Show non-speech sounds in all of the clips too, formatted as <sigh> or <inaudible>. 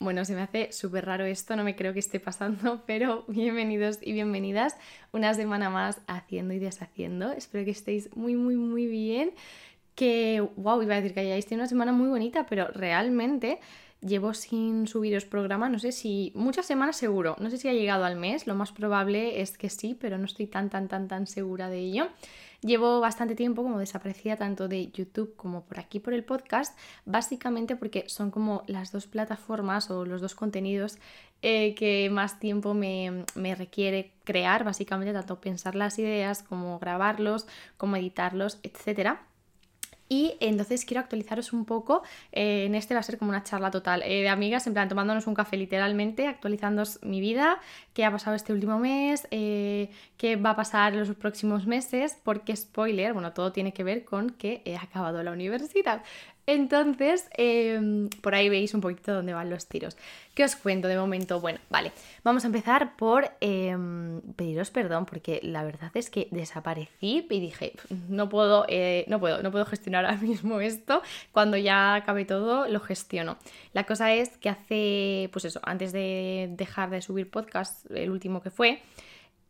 Bueno, se me hace súper raro esto, no me creo que esté pasando, <laughs> pero bienvenidos y bienvenidas una semana más haciendo y deshaciendo. Espero que estéis muy, muy, muy bien. Que, wow, iba a decir que hayáis tenido una semana muy bonita, pero realmente llevo sin subiros programa, no sé si, muchas semanas seguro, no sé si ha llegado al mes, lo más probable es que sí, pero no estoy tan, tan, tan, tan segura de ello. Llevo bastante tiempo como desaparecida tanto de YouTube como por aquí por el podcast, básicamente porque son como las dos plataformas o los dos contenidos eh, que más tiempo me, me requiere crear, básicamente tanto pensar las ideas como grabarlos, como editarlos, etcétera. Y entonces quiero actualizaros un poco. Eh, en este va a ser como una charla total eh, de amigas, en plan tomándonos un café literalmente, actualizando mi vida, qué ha pasado este último mes, eh, qué va a pasar en los próximos meses, porque spoiler, bueno, todo tiene que ver con que he acabado la universidad. Entonces, em, por ahí veis un poquito dónde van los tiros. ¿Qué os cuento de momento? Bueno, vale, vamos a empezar por em, pediros perdón porque la verdad es que desaparecí y dije, no puedo, eh, no puedo, no puedo gestionar ahora <laughs> mismo esto. Cuando ya acabe todo, lo gestiono. La cosa es que hace, pues eso, antes de dejar de subir podcast, el último que fue,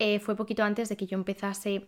eh, fue poquito antes de que yo empezase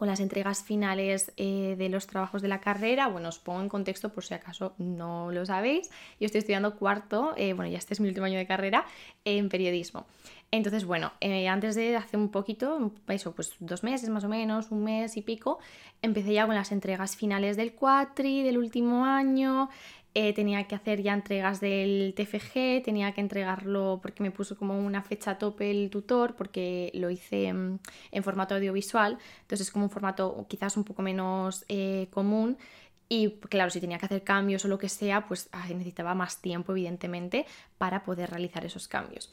con las entregas finales eh, de los trabajos de la carrera. Bueno, os pongo en contexto por si acaso no lo sabéis. Yo estoy estudiando cuarto, eh, bueno, ya este es mi último año de carrera, en periodismo. Entonces, bueno, eh, antes de hace un poquito, eso, pues dos meses más o menos, un mes y pico, empecé ya con las entregas finales del cuatri, del último año. Eh, tenía que hacer ya entregas del TFG, tenía que entregarlo porque me puso como una fecha tope el tutor, porque lo hice en, formato audiovisual, entonces es como un formato quizás un poco menos eh, común. Y claro, si tenía que hacer cambios o lo que sea, pues necesitaba más tiempo, evidentemente, para poder realizar esos cambios.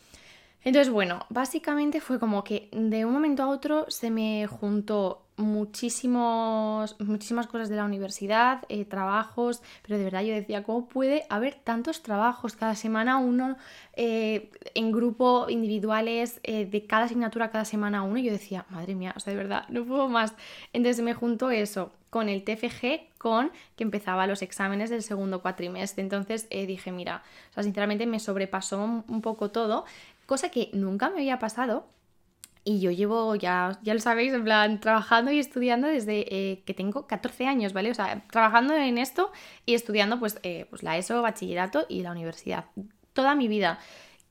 Entonces, bueno, básicamente fue como que de un momento a otro se me juntó muchísimos, muchísimas cosas de la universidad, eh, trabajos, pero de verdad yo decía, ¿cómo puede haber tantos trabajos cada semana uno eh, en grupo, individuales, eh, de cada asignatura cada semana uno? Y yo decía, madre mía, o sea, de verdad, no puedo más. Entonces me juntó eso con el TFG, con que empezaba los exámenes del segundo cuatrimestre. Entonces dije, mira, o sea, sinceramente me sobrepasó un poco todo, cosa que nunca me había pasado y yo llevo, ya, ya lo sabéis, en plan, trabajando y estudiando desde eh, que tengo 14 años, ¿vale? O sea, trabajando en esto y estudiando pues, eh, pues la ESO, bachillerato y la universidad. Toda mi vida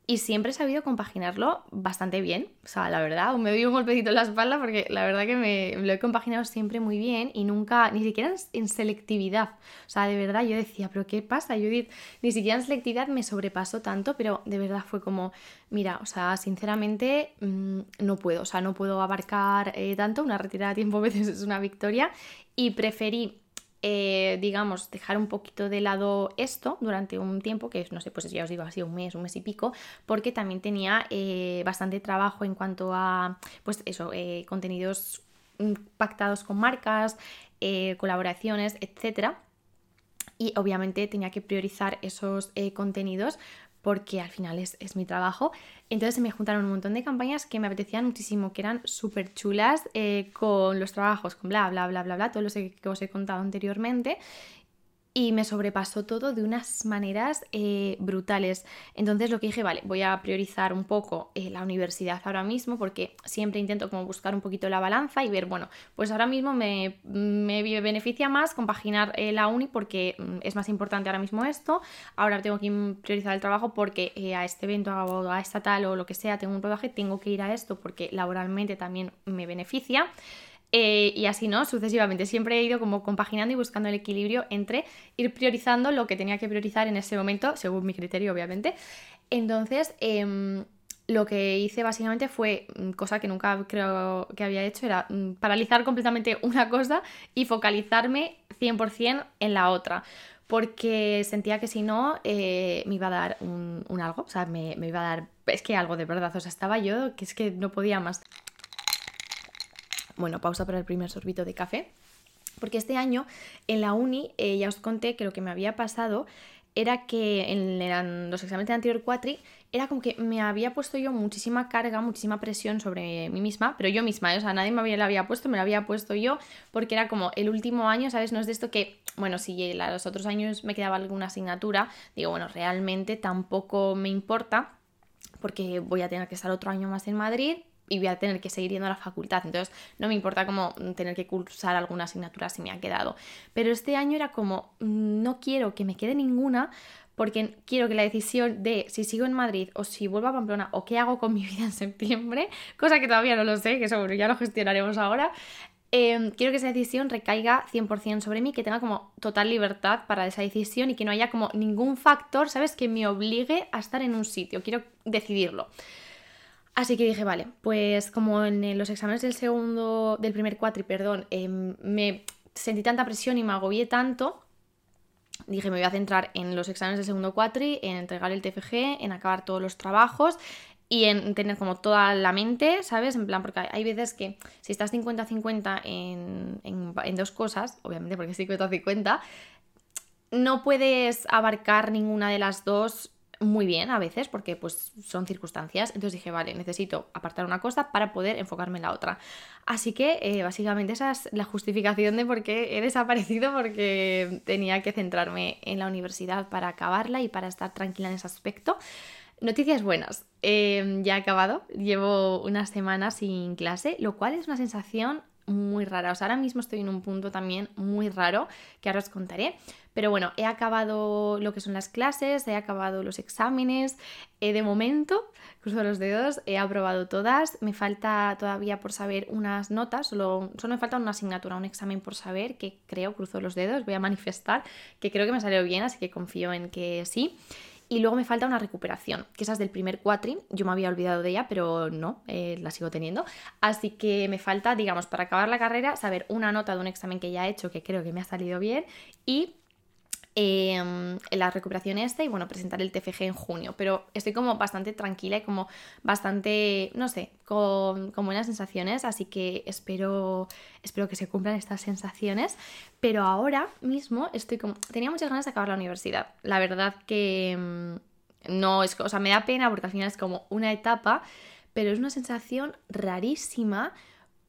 y siempre he sabido compaginarlo bastante bien. O sea, la verdad, me doy un golpecito en la espalda porque la verdad que me, lo he compaginado siempre muy bien y nunca, ni siquiera en selectividad. O sea, de verdad yo decía, pero ¿qué pasa, Judith? Ni siquiera en selectividad me sobrepasó tanto, pero de verdad fue como, mira, o sea, sinceramente mm, no puedo, o sea, no puedo abarcar eh, tanto. Una retirada a tiempo a veces es una victoria y preferí eh, digamos, dejar un poquito de lado esto durante un tiempo, que no sé, pues ya os digo, ha sido un mes, un mes y pico, porque también tenía eh, bastante trabajo en cuanto a, pues eso, eh, contenidos mm, pactados con marcas, colaboraciones, etcétera. Y obviamente tenía que priorizar esos contenidos porque al final es, es, mi trabajo. Entonces se me juntaron un montón de campañas que me apetecían muchísimo, que eran súper chulas, eh, con los trabajos, con bla, bla, bla, bla, bla, todo lo que os he contado anteriormente y me sobrepasó todo de unas maneras eh, brutales. Entonces lo que dije, vale, voy a priorizar un poco eh, la universidad ahora mismo porque siempre intento como buscar un poquito la balanza y ver, bueno, pues ahora mismo me, me beneficia más compaginar eh, la uni porque mm, es más importante ahora mismo esto, ahora tengo que priorizar el trabajo porque a este evento o a esta tal o lo que sea tengo un rodaje, tengo que ir a esto porque laboralmente también me beneficia. Eh, y así, ¿no? Sucesivamente. Siempre he ido como compaginando y buscando el equilibrio entre ir priorizando lo que tenía que priorizar en ese momento, según mi criterio, obviamente. Entonces, em, lo que hice básicamente fue, mm, cosa que nunca creo que había hecho, era mm, paralizar completamente <laughs> una cosa y focalizarme 100% en la otra. Porque sentía que si no, eh, me iba a dar un, algo, o sea, me, me iba a dar, es que algo de verdad, o sea, estaba yo que es que no podía más. Bueno, pausa para el primer sorbito de café. Porque este año en la uni, eh, ya os conté que lo que me había pasado era que en, los exámenes de anterior cuatri era como que me había puesto yo muchísima carga, muchísima presión sobre mí misma, pero yo misma, ¿eh? o sea, nadie me había, la había puesto, me la había puesto yo, porque era como el último año, ¿sabes? No es de esto que, bueno, si los otros años me quedaba alguna asignatura, digo, bueno, realmente tampoco me importa, porque voy a tener que estar otro año más en Madrid, y voy a tener que seguir yendo a la facultad. Entonces no me importa como tener que cursar alguna asignatura si me ha quedado. Pero este año era como, mm, no quiero que me quede ninguna porque quiero que la decisión de si sigo en Madrid o si vuelvo a Pamplona o qué hago con mi <laughs> vida en septiembre, cosa que todavía no lo sé, que eso ya lo gestionaremos ahora, em, quiero que esa decisión recaiga 100% sobre mí, que tenga como total libertad para esa decisión y que no haya como ningún factor, ¿sabes?, que me obligue a estar en un sitio, quiero decidirlo. Así que dije, vale, pues como en los exámenes del segundo, del primer cuatri, perdón, em, me sentí tanta presión y me agobié tanto, dije, me voy a centrar en los exámenes del segundo cuatri, en entregar el TFG, en acabar todos los trabajos y en tener como toda la mente, ¿sabes? En plan, porque hay veces que si estás 50-50 en, en, en, dos cosas, obviamente porque es 50-50, no puedes abarcar ninguna de las dos muy bien a veces porque pues son circunstancias. Entonces dije, vale, necesito apartar una cosa para poder enfocarme en la otra. Así que eh, básicamente esa es la justificación de por qué he desaparecido porque tenía que centrarme en la universidad para acabarla y para estar tranquila en ese aspecto. Noticias buenas. Em, ya he acabado, llevo unas semanas sin clase, lo cual es una sensación muy rara. O sea, ahora mismo estoy en un punto también muy raro que ahora os contaré. Pero bueno, he acabado lo que son las clases, he acabado los exámenes. Eh, de momento, <laughs> cruzo los dedos, he aprobado todas. Me falta todavía por saber unas notas, solo, solo me falta una asignatura, un examen por saber, que creo, cruzo los dedos, voy a <laughs> manifestar, que creo que me salió bien, así que confío en que sí. Y luego me falta una recuperación, que esa es del primer cuatri. Yo me había olvidado de ella, pero no, eh, la sigo teniendo. Así que me falta, digamos, para acabar la carrera, saber una nota de un examen que ya he hecho, que creo que me ha salido bien, y eh, la recuperación esta y bueno, presentar el TFG en junio. Pero estoy como bastante tranquila y como bastante, no sé, con, buenas sensaciones, así que espero, espero que se cumplan estas sensaciones. Pero ahora mismo estoy como, tenía muchas ganas de acabar la universidad. La verdad que mm, no es, o sea, me da pena porque al final es como una etapa, pero es una sensación rarísima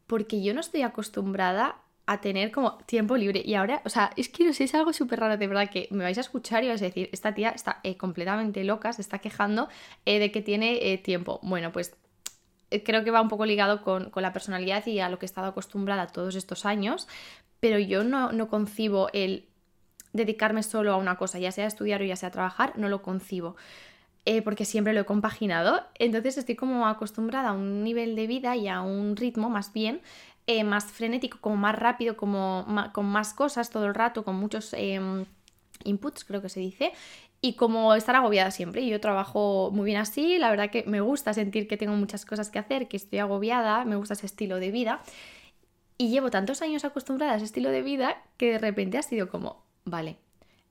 porque yo no estoy acostumbrada a tener como tiempo libre. Y ahora, o sea, es que no sé, es algo súper raro, de verdad, que me vais a escuchar y vais a decir, esta tía está eh, completamente loca, se está quejando eh, de que tiene eh, tiempo. Bueno, pues creo que va un poco ligado con, la personalidad y a lo que he estado acostumbrada todos estos años, pero yo no, no concibo el dedicarme solo a una cosa, ya sea estudiar o ya sea trabajar, no lo concibo. porque siempre lo he compaginado, entonces estoy como acostumbrada a un nivel de vida y a un ritmo más bien eh, más frenético, como más rápido, como con más cosas todo el rato, con muchos em, inputs, creo que se dice, y como estar agobiada siempre. Y yo trabajo muy bien así, la verdad que me gusta sentir que tengo muchas cosas que hacer, que estoy agobiada, me gusta ese estilo de vida. Y llevo tantos años acostumbrada a ese estilo de vida que de repente ha sido como, vale,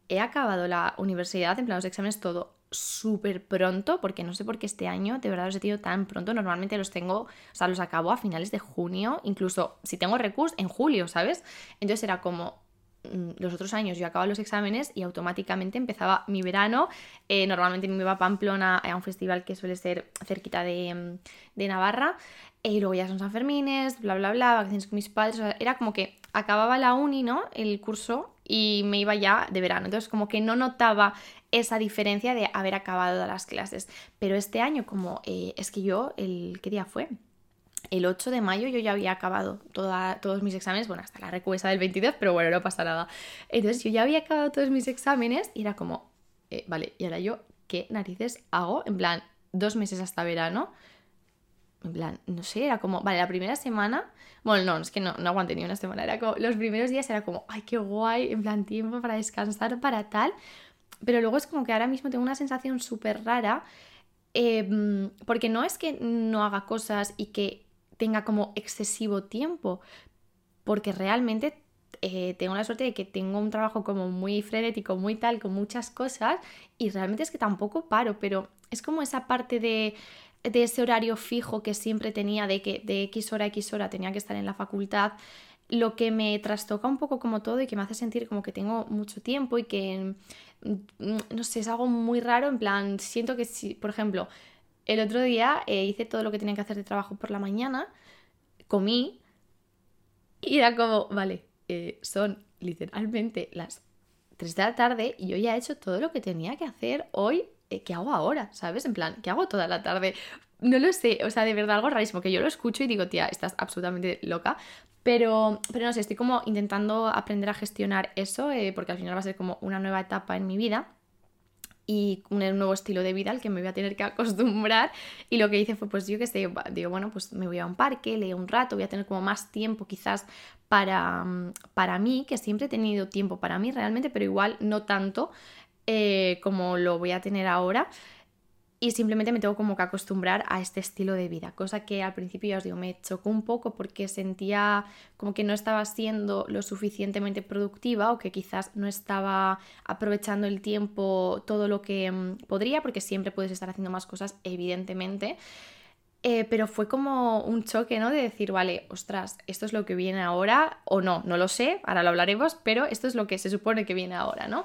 he acabado la universidad, en plan los exámenes todo, súper pronto, porque no sé por qué este año de verdad los he tenido tan pronto. Normalmente los tengo, o sea, los acabo a finales de junio, incluso si tengo recursos en julio, ¿sabes? Entonces era como, mm, los otros años yo acababa los exámenes y automáticamente empezaba mi verano. Eh, normalmente me iba a Pamplona a un festival que suele ser cerquita de, mm, de Navarra. Eh, y luego ya son San Fermines, bla, bla, bla, vacaciones con mis padres. era como que acababa la uni, ¿no? El curso y me iba ya de verano. Entonces como que no notaba esa diferencia de haber acabado las clases. Pero este año como eh, es que yo, el, ¿qué día fue? El 8 de mayo yo ya había acabado todos mis exámenes, bueno, hasta la recuesa del 22, pero bueno, no pasa nada. Entonces yo ya había acabado todos mis exámenes y era como, eh, vale, y ahora yo, ¿qué narices hago? En plan, dos meses hasta verano. En plan, no sé, era como, vale, la primera semana, bueno, no, es que no, no aguanté ni una semana, era como, los primeros días era como, ay, qué guay, en plan, tiempo para descansar, para tal, pero luego es como que ahora mismo tengo una sensación súper rara, em, porque no es que no haga cosas y que tenga como excesivo tiempo, porque realmente eh, tengo la suerte de que tengo un trabajo como muy frenético, muy tal, con muchas cosas, y realmente es que tampoco paro, pero es como esa parte de, de ese horario fijo que siempre tenía, de que de X hora a X hora tenía que estar en la facultad, lo que me trastoca un poco como todo y que me hace sentir como que tengo mucho tiempo y que, mm, no sé, es algo muy raro, en plan, siento que si, por ejemplo, el otro día eh, hice todo lo que tenía que hacer de trabajo por la mañana, comí y era como, vale, eh, son literalmente las 3 de la tarde y yo ya he hecho todo lo que tenía que hacer hoy. Eh, ¿Qué hago ahora? ¿Sabes? En plan, ¿qué hago toda la tarde? No lo sé, o sea, de verdad algo rarísimo, que yo lo escucho y digo, tía, estás absolutamente loca. Pero, pero no sé, estoy como intentando aprender a gestionar eso, eh, porque al final va a ser como una nueva etapa en mi vida y un nuevo estilo de vida al que me voy a tener que acostumbrar. Y lo que hice fue, pues yo que sé, digo, bueno, pues me voy a un parque, leo un rato, voy a tener como más tiempo quizás para, mm, para mí, que siempre he tenido tiempo para mí realmente, pero igual no tanto eh, como lo voy a tener ahora y simplemente me tengo como que acostumbrar a este estilo de vida, cosa que al principio ya os digo, me chocó un poco porque sentía como que no estaba siendo lo suficientemente productiva o que quizás no estaba aprovechando el tiempo todo lo que mm, podría, porque siempre puedes estar haciendo más cosas, evidentemente. Eh, pero fue como un choque, ¿no? De decir, vale, ostras, esto es lo que viene ahora, o no, no lo sé, ahora lo hablaremos, pero esto es lo que se supone que viene ahora, ¿no?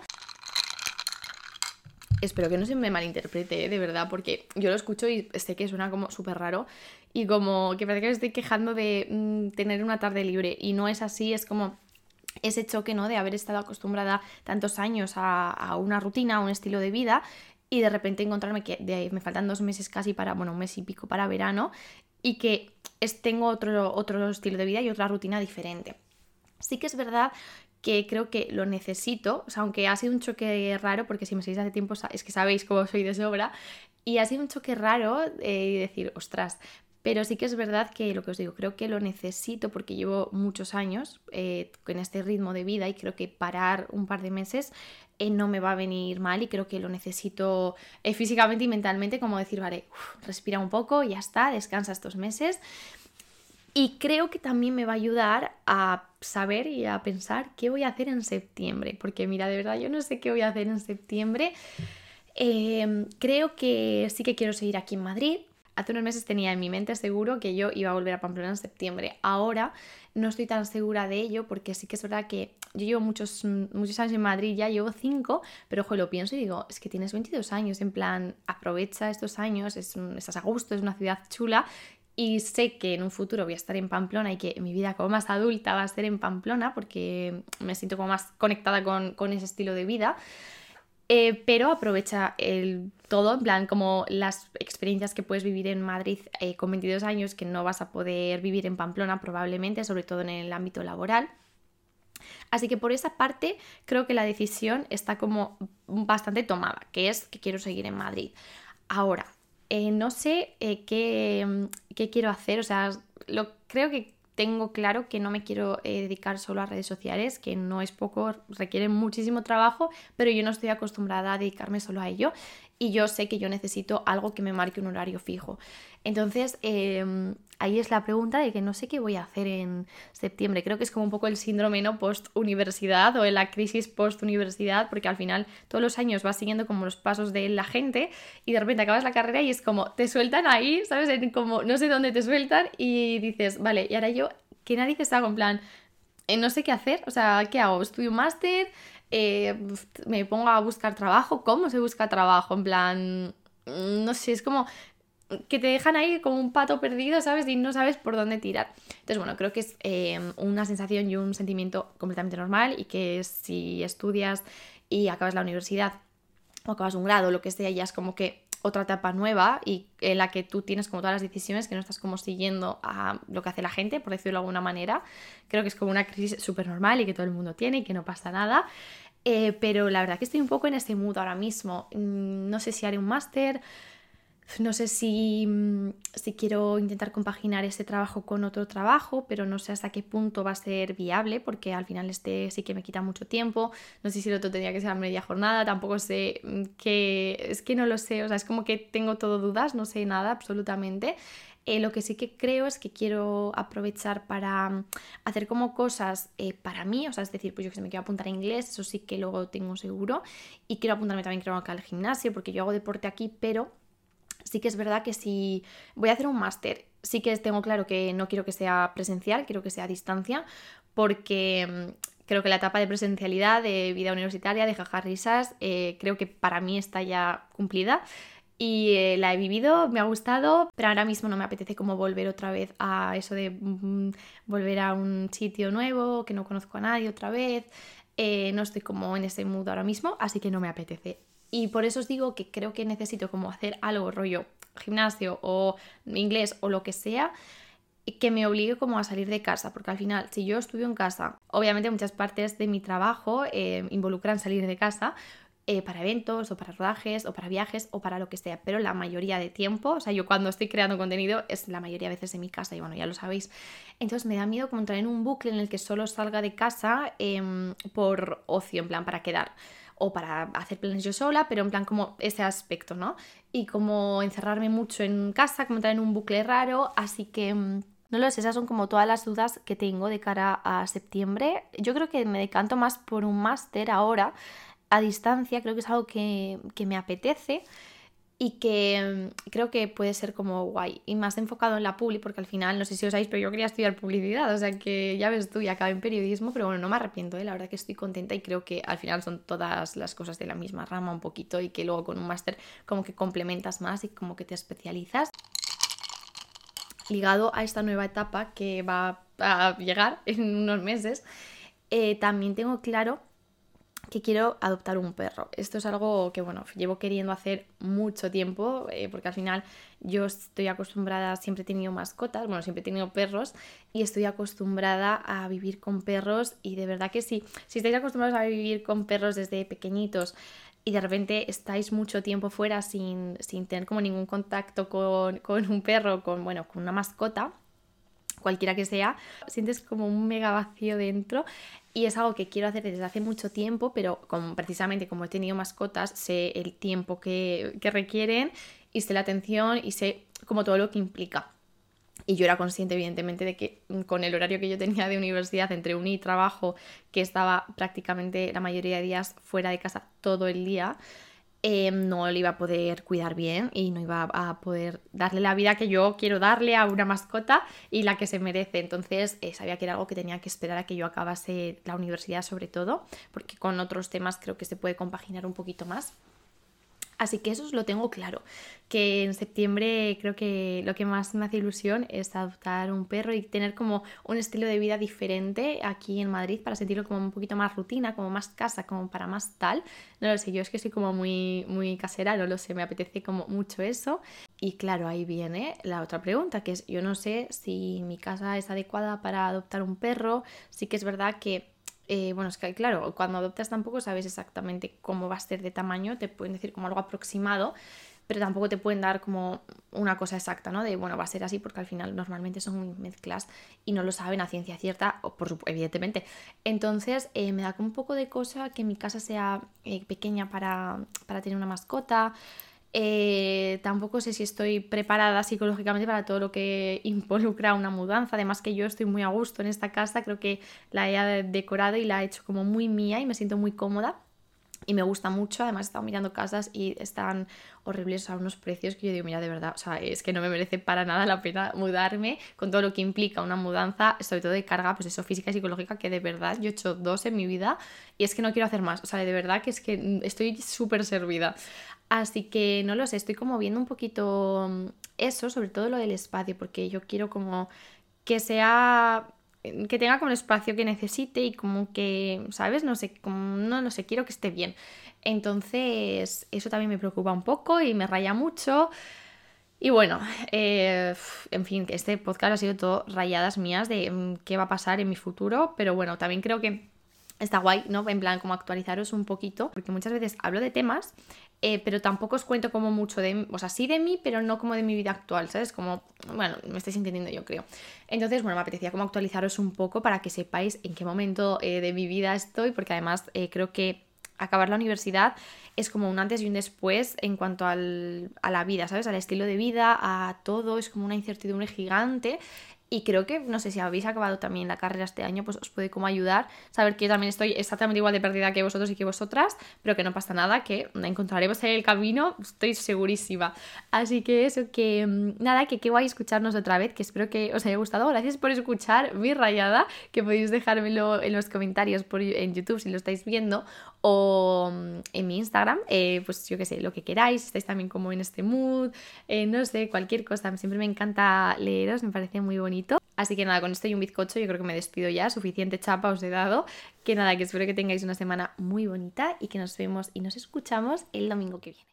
Espero que no se me malinterprete, ¿eh? de verdad, porque yo lo escucho y sé que suena como súper raro y como que parece que me estoy quejando de mm, tener una tarde libre y no es así, es como ese choque, ¿no? De haber estado acostumbrada tantos años a, una rutina, a un estilo de vida y de repente encontrarme que me faltan dos meses casi para, bueno, un mes y pico para verano y que tengo otro, otro estilo de vida y otra rutina diferente. Sí que es verdad que creo que lo necesito, o sea, aunque ha sido un choque raro, porque si me seguís hace tiempo es que sabéis cómo soy de sobra, y ha sido un choque raro eh, decir, ostras, pero sí que es verdad que lo que os digo, creo que lo necesito porque llevo muchos años eh, este ritmo de vida y creo que parar un par de meses eh, no me va a venir mal y creo que lo necesito físicamente y mentalmente como decir, vale, respira un poco, ya está, descansa estos meses. Y creo que también me va a ayudar a saber y a pensar qué voy a hacer en septiembre. Porque mira, de verdad yo no sé qué voy a hacer en septiembre. Em, creo que sí que quiero seguir aquí en Madrid. Hace unos meses tenía en mi mente seguro que yo iba a volver a Pamplona en septiembre. Ahora no estoy tan segura de ello porque sí que es verdad que yo llevo muchos, muchos años en Madrid, ya llevo cinco, pero ojo, lo pienso y digo, es que tienes 22 años, en plan, aprovecha estos años, es estás a gusto, es una ciudad chula y sé que en un futuro voy a estar en Pamplona y que mi vida como más adulta va a ser en Pamplona porque me siento como más conectada con, ese estilo de vida. Eh, pero aprovecha el todo, en plan, como las experiencias que puedes vivir en Madrid eh, con 22 años que no vas a poder vivir en Pamplona probablemente, sobre todo en el ámbito laboral. Así que por esa parte creo que la decisión está como bastante tomada, que es que quiero seguir en Madrid. Ahora, eh, no sé eh, qué, qué, quiero hacer, o sea, lo, creo que tengo claro que no me quiero eh, dedicar solo a redes sociales, que no es poco, requiere muchísimo trabajo, pero yo no estoy acostumbrada a dedicarme solo a ello y yo sé que yo necesito algo que me marque un horario fijo. Entonces, em, ahí es la pregunta de que no sé qué voy a hacer en septiembre. Creo que es como un poco el síndrome ¿no? post-universidad o la crisis post-universidad, porque al final todos los años vas siguiendo como los pasos de la gente y de repente acabas la carrera y es como te sueltan ahí, ¿sabes? Como no sé dónde te sueltan y dices, vale, y ahora yo, ¿qué narices hago? En plan, eh, no sé qué hacer, o sea, ¿qué hago? ¿Estudio máster? Eh, me pongo a buscar trabajo, ¿cómo se busca trabajo? En plan, mm, no sé, es como que te dejan ahí como un pato perdido, ¿sabes? Y no sabes por dónde tirar. Entonces, bueno, creo que es em, una sensación y un sentimiento completamente normal y que si estudias y acabas la universidad o acabas un grado, lo que sea, ya es como que otra etapa nueva y en la que tú tienes como todas las decisiones que no estás como siguiendo a lo que hace la gente, por decirlo de alguna manera. Creo que es como una crisis súper normal y que todo el mundo tiene y que no pasa nada. Eh, pero la verdad que estoy un poco en ese mood ahora mismo. Mm, no sé si haré un máster, no sé si, mm, si, quiero intentar compaginar este trabajo con otro trabajo, pero no sé hasta qué punto va a ser viable, porque al final este sí que me quita mucho tiempo. No sé si el otro tendría que ser a media jornada, tampoco sé mm, qué. Es que no lo sé, o sea, es como que tengo todo dudas, no sé nada absolutamente. Eh, lo que sí que creo es que quiero aprovechar para mm, hacer como cosas eh, para mí, o sea, es decir, pues yo que sé, me quiero apuntar a inglés, eso sí que luego tengo seguro, y quiero apuntarme también creo acá al gimnasio, porque yo hago deporte aquí, pero sí que es verdad que si voy a hacer un máster, sí que tengo claro que no quiero que sea presencial, quiero que sea a distancia, porque mm, creo que la etapa de presencialidad, de vida universitaria, de jajar risas, eh, creo que para mí está ya cumplida y eh, la he vivido, me ha gustado, pero ahora mismo no me apetece como volver otra vez a eso de mm, volver a un sitio nuevo, que no conozco a nadie otra vez, eh, no estoy como en ese mood ahora mismo, así que no me apetece. Y por eso os digo que creo que necesito como hacer algo rollo gimnasio o inglés o lo que sea que me obligue como a salir de casa, porque al final, si yo estudio en casa, obviamente muchas partes de mi trabajo eh, involucran salir de casa, eh, para eventos o para rodajes o para viajes o para lo que sea, pero la mayoría de tiempo, o sea, yo cuando estoy creando contenido es la mayoría de veces en mi casa y bueno, ya lo sabéis. Entonces me da miedo como entrar en un bucle en el que solo salga de casa em, por ocio, en plan para quedar o para hacer planes yo sola, pero en plan como ese aspecto, ¿no? Y como encerrarme mucho en casa, como entrar en un bucle raro, así que... Em, no lo sé, esas son como todas las dudas que tengo de cara a septiembre. Yo creo que me decanto más por un máster ahora, a distancia, creo que es algo que, me apetece y que mm, creo que puede ser como guay y más enfocado en la publi porque al final no sé si os sabéis pero yo quería estudiar publicidad o sea que ya ves tú y acabé en periodismo pero bueno no me arrepiento ¿eh? la verdad que estoy contenta y creo que al final son todas las cosas de la misma rama un poquito y que luego con un máster como que complementas más y como que te especializas ligado a esta nueva etapa que va a llegar en unos meses eh, también tengo claro que quiero adoptar un perro. Esto es algo que, bueno, llevo queriendo hacer mucho tiempo, eh, porque al final yo estoy acostumbrada, siempre he tenido mascotas, bueno, siempre he tenido perros, y estoy acostumbrada a vivir con perros, y de verdad que sí, si estáis acostumbrados a vivir con perros desde pequeñitos, y de repente estáis mucho tiempo fuera sin, tener como ningún contacto con, con un perro, con, bueno, con una mascota, cualquiera que sea, sientes como un mega vacío dentro y es algo que quiero hacer desde hace mucho tiempo, pero como, precisamente como he tenido mascotas, sé el tiempo que, que requieren y sé la atención y sé como todo lo que implica. Y yo era consciente, evidentemente, de que con el horario que yo tenía de universidad, entre uni y trabajo, que estaba prácticamente la mayoría de días fuera de casa todo el día, Em, no le iba a poder cuidar bien y no iba a poder darle la vida que yo quiero darle a una mascota y la que se merece. Entonces eh, sabía que era algo que tenía que esperar a que yo acabase la universidad sobre todo, porque con otros temas creo que se puede compaginar un poquito más. Así que eso lo tengo claro, que en septiembre creo que lo que más me hace ilusión es adoptar un perro y tener como un estilo de vida diferente aquí en Madrid para sentirlo como un poquito más rutina, como más casa, como para más tal. No lo sé, yo es que soy como muy, muy casera, no lo sé, me apetece como mucho eso. Y claro, ahí viene la otra pregunta, que es yo no sé si mi casa es adecuada para adoptar un perro, sí que es verdad que eh, bueno, es que claro, cuando adoptas tampoco sabes exactamente cómo va a ser de tamaño, te pueden decir como algo aproximado, pero tampoco te pueden dar como una cosa exacta, ¿no? De, bueno, va a ser así porque al final normalmente son mezclas y no lo saben a ciencia cierta, o por evidentemente. Entonces eh, me da como un poco de cosa que mi casa sea eh, pequeña para, para tener una mascota, eh, tampoco sé si estoy preparada psicológicamente para todo lo que <laughs> involucra una mudanza. Además que yo estoy muy a gusto en esta casa, creo que la he decorado y la he hecho como muy mía y me siento muy cómoda. Y me gusta mucho, además he estado mirando casas y están horribles a unos precios que yo digo, mira, de verdad, o sea, es que no me merece para nada la pena mudarme con todo lo que implica una mudanza, sobre todo de carga, pues eso, física y psicológica, que de verdad yo he hecho dos en mi vida y es que no quiero hacer más, o sea, de verdad que es que estoy súper servida. Así que no lo sé, estoy como viendo un poquito mm, eso, sobre todo lo del espacio, porque yo quiero como que sea que tenga como el espacio que necesite y como que, ¿sabes? No sé, como, no, no sé, quiero que esté bien. Entonces, eso también me preocupa un poco y me raya mucho. Y bueno, eh, en fin, este podcast ha sido todo rayadas mías de mm, qué va a pasar en mi futuro, pero bueno, también creo que está guay, ¿no? En plan, como actualizaros un poquito, porque muchas veces hablo de temas eh, pero tampoco os cuento como mucho de, o sea, sí de mí, pero no como de mi vida actual, ¿sabes? Como, bueno, me estáis entendiendo yo creo. Entonces, bueno, me apetecía como actualizaros un poco para que sepáis en qué momento eh, de mi vida estoy, porque además eh, creo que acabar la universidad es como un antes y un después en cuanto al, a la vida, ¿sabes? Al estilo de vida, a todo, es como una incertidumbre gigante y creo que, no sé si habéis acabado también la carrera este año, pues os puede como ayudar. Saber que yo también estoy exactamente igual de perdida que vosotros y que vosotras, pero que no pasa nada, que encontraremos el camino, estoy segurísima. Así que eso, que mm, nada, que qué guay escucharnos otra vez, que espero que os haya gustado. Gracias por escuchar mi rayada, que podéis dejármelo en los comentarios por, en YouTube si lo estáis viendo o mm, en mi Instagram, eh, pues yo qué sé, lo que queráis, estáis también como en este mood, eh, no sé, cualquier cosa, siempre me encanta leeros, me parece muy bonito Así que nada, con esto y un bizcocho yo creo que me despido ya, suficiente chapa os he dado. Que nada, que espero que tengáis una semana muy bonita y que nos vemos y nos escuchamos el domingo que viene.